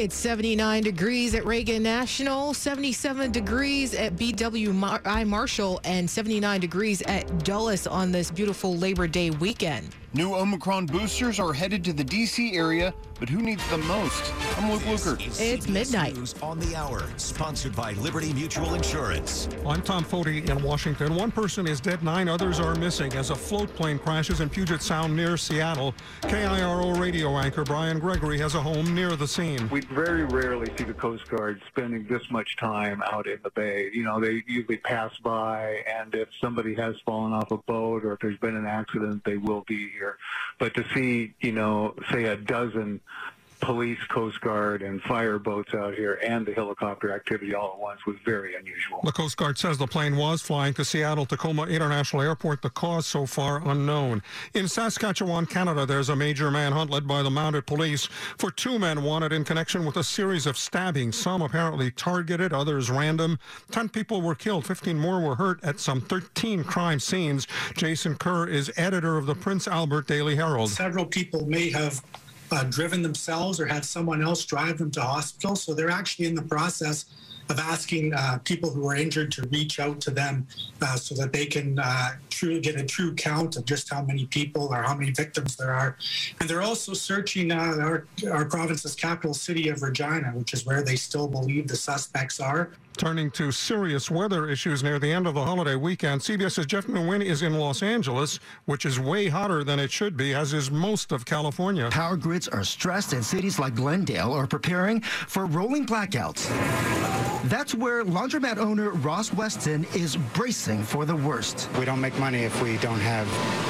It's 79 degrees at Reagan National, 77 degrees at BWI Marshall, and 79 degrees at Dulles on this beautiful Labor Day weekend. New Omicron boosters are headed to the D.C. area, but who needs them most? I'm Luke Lukert. It's midnight. News on the hour, sponsored by Liberty Mutual Insurance. I'm Tom Foti in Washington. One person is dead, nine others are missing as a float plane crashes in Puget Sound near Seattle. KIRO radio anchor Brian Gregory has a home near the scene. We very rarely see the Coast Guard spending this much time out in the bay. You know, they usually pass by, and if somebody has fallen off a boat or if there's been an accident, they will be here. But to see, you know, say a dozen police, Coast Guard, and fire boats out here and the helicopter activity all at once was very unusual. The Coast Guard says the plane was flying to Seattle Tacoma International Airport. The cause so far unknown. In Saskatchewan, Canada, there's a major manhunt led by the mounted police for two men wanted in connection with a series of stabbings. Some apparently targeted, others random. Ten people were killed, 15 more were hurt at some 13 crime scenes. Jason Kerr is editor of the Prince Albert Daily Herald. Several people may have uh, driven themselves or had someone else drive them to hospital. So they're actually in the process of asking uh, people who are injured to reach out to them uh, so that they can uh, truly get a true count of just how many people or how many victims there are. And they're also searching uh, our, our province's capital city of Regina, which is where they still believe the suspects are. Turning to serious weather issues near the end of the holiday weekend, CBS's Jeff Nguyen is in Los Angeles, which is way hotter than it should be, as is most of California. Power grids are stressed, and cities like Glendale are preparing for rolling blackouts. That's where laundromat owner Ross Weston is bracing for the worst. We don't make money if we don't have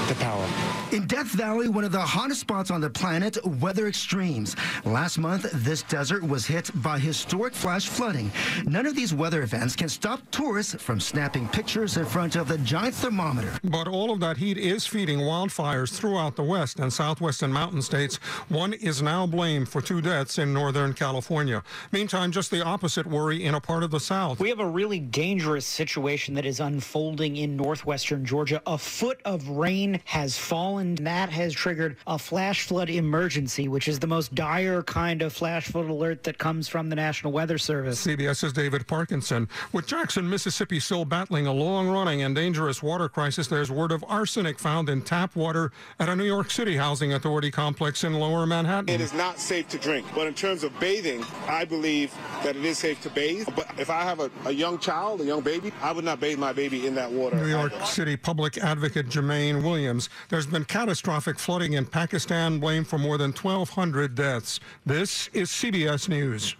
the power. In Death Valley, one of the hottest spots on the planet, weather extremes. Last month, this desert was hit by historic flash flooding. None of these weather events can stop tourists from snapping pictures in front of the giant thermometer. But all of that heat is feeding wildfires throughout the west and southwestern mountain states. One is now blamed for two deaths in northern California. Meantime, just the opposite worry in a part of the south. We have a really dangerous situation that is unfolding in northwestern Georgia. A foot of rain has fallen. That has triggered a flash flood emergency, which is the most dire kind of flash flood alert that comes from the National Weather Service. CBS's David Parkinson. With Jackson, Mississippi still battling a long running and dangerous water crisis, there's word of arsenic found in tap water at a New York City housing authority complex in lower Manhattan. It is not safe to drink. But in terms of bathing, I believe that it is safe to bathe. But if I have a, a young child, a young baby, I would not bathe my baby in that water. New York City public advocate Jumaane Williams. There's been catastrophic flooding in Pakistan, blamed for more than 1,200 deaths. This is CBS News.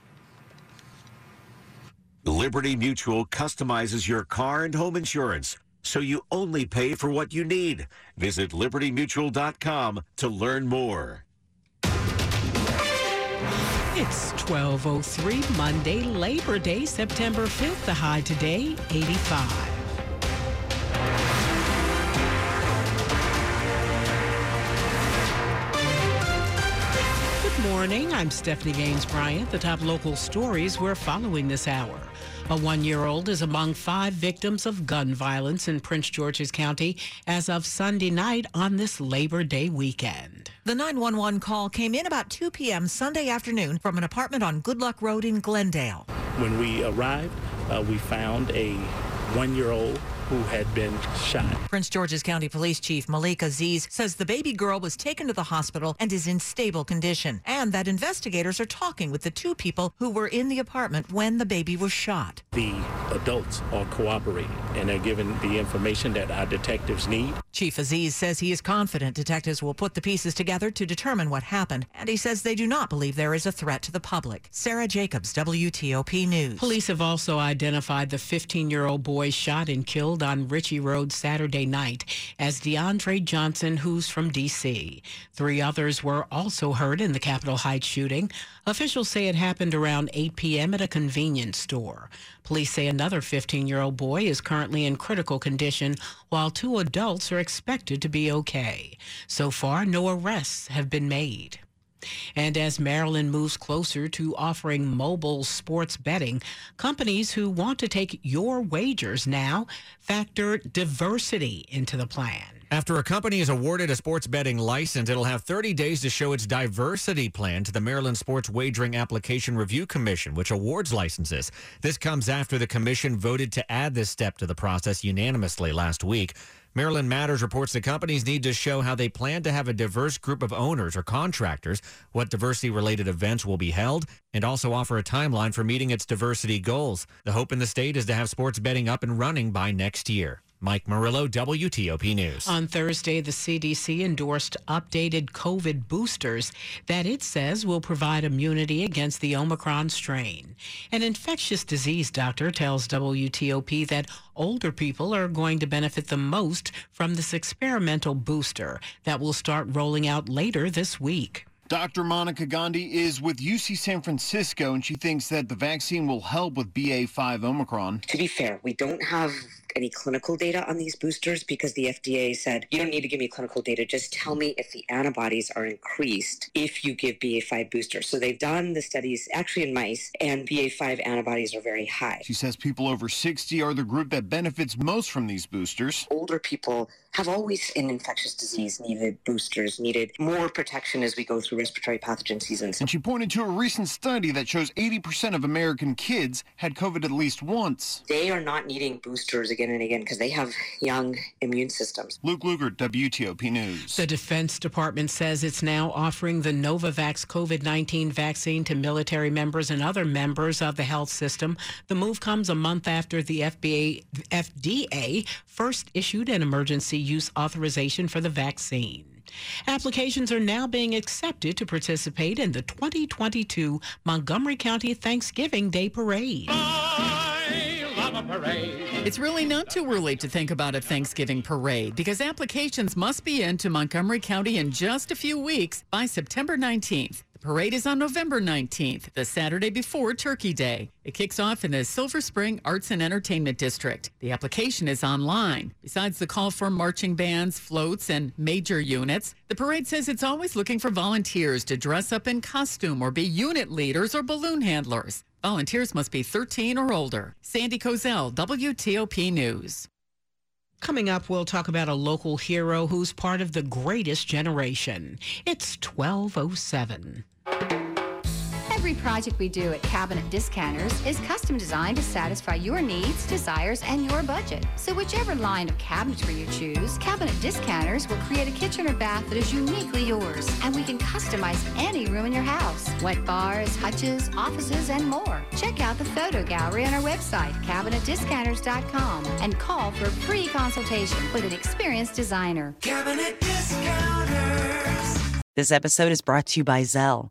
Liberty Mutual customizes your car and home insurance so you only pay for what you need. Visit libertymutual.com to learn more. It's 1203 Monday, Labor Day, September 5th. The high today, 85. Good morning. I'm Stephanie Gaines Bryant. The top local stories we're following this hour. A one year old is among five victims of gun violence in Prince George's County as of Sunday night on this Labor Day weekend. The 911 call came in about 2 p.m. Sunday afternoon from an apartment on Good Luck Road in Glenn Dale. When we arrived, uh, we found a one year old who had been shot. Prince George's County Police Chief Malik Aziz says the baby girl was taken to the hospital and is in stable condition, and that investigators are talking with the two people who were in the apartment when the baby was shot. The adults are cooperating and they're giving the information that our detectives need. Chief Aziz says he is confident detectives will put the pieces together to determine what happened, and he says they do not believe there is a threat to the public. Sarah Jacobs, WTOP News. Police have also identified the 15 year old boy shot and killed on Ritchie Road Saturday night as DeAndre Johnson, who's from D.C. Three others were also hurt in the Capitol Heights shooting. Officials say it happened around 8 p.m. at a convenience store. Police say another 15 year old boy is currently in critical condition, while two adults are expected to be okay. So far, no arrests have been made. And as Maryland moves closer to offering mobile sports betting, companies who want to take your wagers now factor diversity into the plan. After a company is awarded a sports betting license, it'll have 30 days to show its diversity plan to the Maryland Sports Wagering Application Review Commission, which awards licenses. This comes after the commission voted to add this step to the process unanimously last week. Maryland Matters reports the companies need to show how they plan to have a diverse group of owners or contractors, what diversity related events will be held, and also offer a timeline for meeting its diversity goals. The hope in the state is to have sports betting up and running by next year. Mike Murillo, WTOP News. On Thursday, the CDC endorsed updated COVID boosters that it says will provide immunity against the Omicron strain. An infectious disease doctor tells WTOP that older people are going to benefit the most from this experimental booster that will start rolling out later this week. Dr. Monica Gandhi is with UC San Francisco, and she thinks that the vaccine will help with BA5 Omicron. To be fair, we don't have any clinical data on these boosters because the FDA said, you don't need to give me clinical data. Just tell me if the antibodies are increased if you give BA5 boosters. So they've done the studies actually in mice, and BA5 antibodies are very high. She says people over 60 are the group that benefits most from these boosters. Older people have always in infectious disease needed boosters, needed more protection as we go through respiratory pathogen seasons. And she pointed to a recent study that shows 80% of American kids had COVID at least once. They are not needing boosters again and again because they have young immune systems. Luke Lukert, WTOP News. The Defense Department says it's now offering the Novavax COVID 19 vaccine to military members and other members of the health system. The move comes a month after the FBA, FDA first issued an emergency use authorization for the vaccine. Applications are now being accepted to participate in the 2022 Montgomery County Thanksgiving Day Parade. It's really not too early to think about a Thanksgiving parade because applications must be in to Montgomery County in just a few weeks by September 19th. Parade is on November 19th, the Saturday before Turkey Day. It kicks off in the Silver Spring Arts and Entertainment District. The application is online. Besides the call for marching bands, floats, and major units, the parade says it's always looking for volunteers to dress up in costume or be unit leaders or balloon handlers. Volunteers must be 13 or older. Sandy Kozel, WTOP News. Coming up, we'll talk about a local hero who's part of the greatest generation. It's 1207. Every project we do at Cabinet Discounters is custom designed to satisfy your needs, desires, and your budget. So whichever line of cabinetry you choose, Cabinet Discounters will create a kitchen or bath that is uniquely yours. And we can customize any room in your house. Wet bars, hutches, offices, and more. Check out the photo gallery on our website, cabinetdiscounters.com, and call for a free consultation with an experienced designer. Cabinet Discounters. This episode is brought to you by Zelle.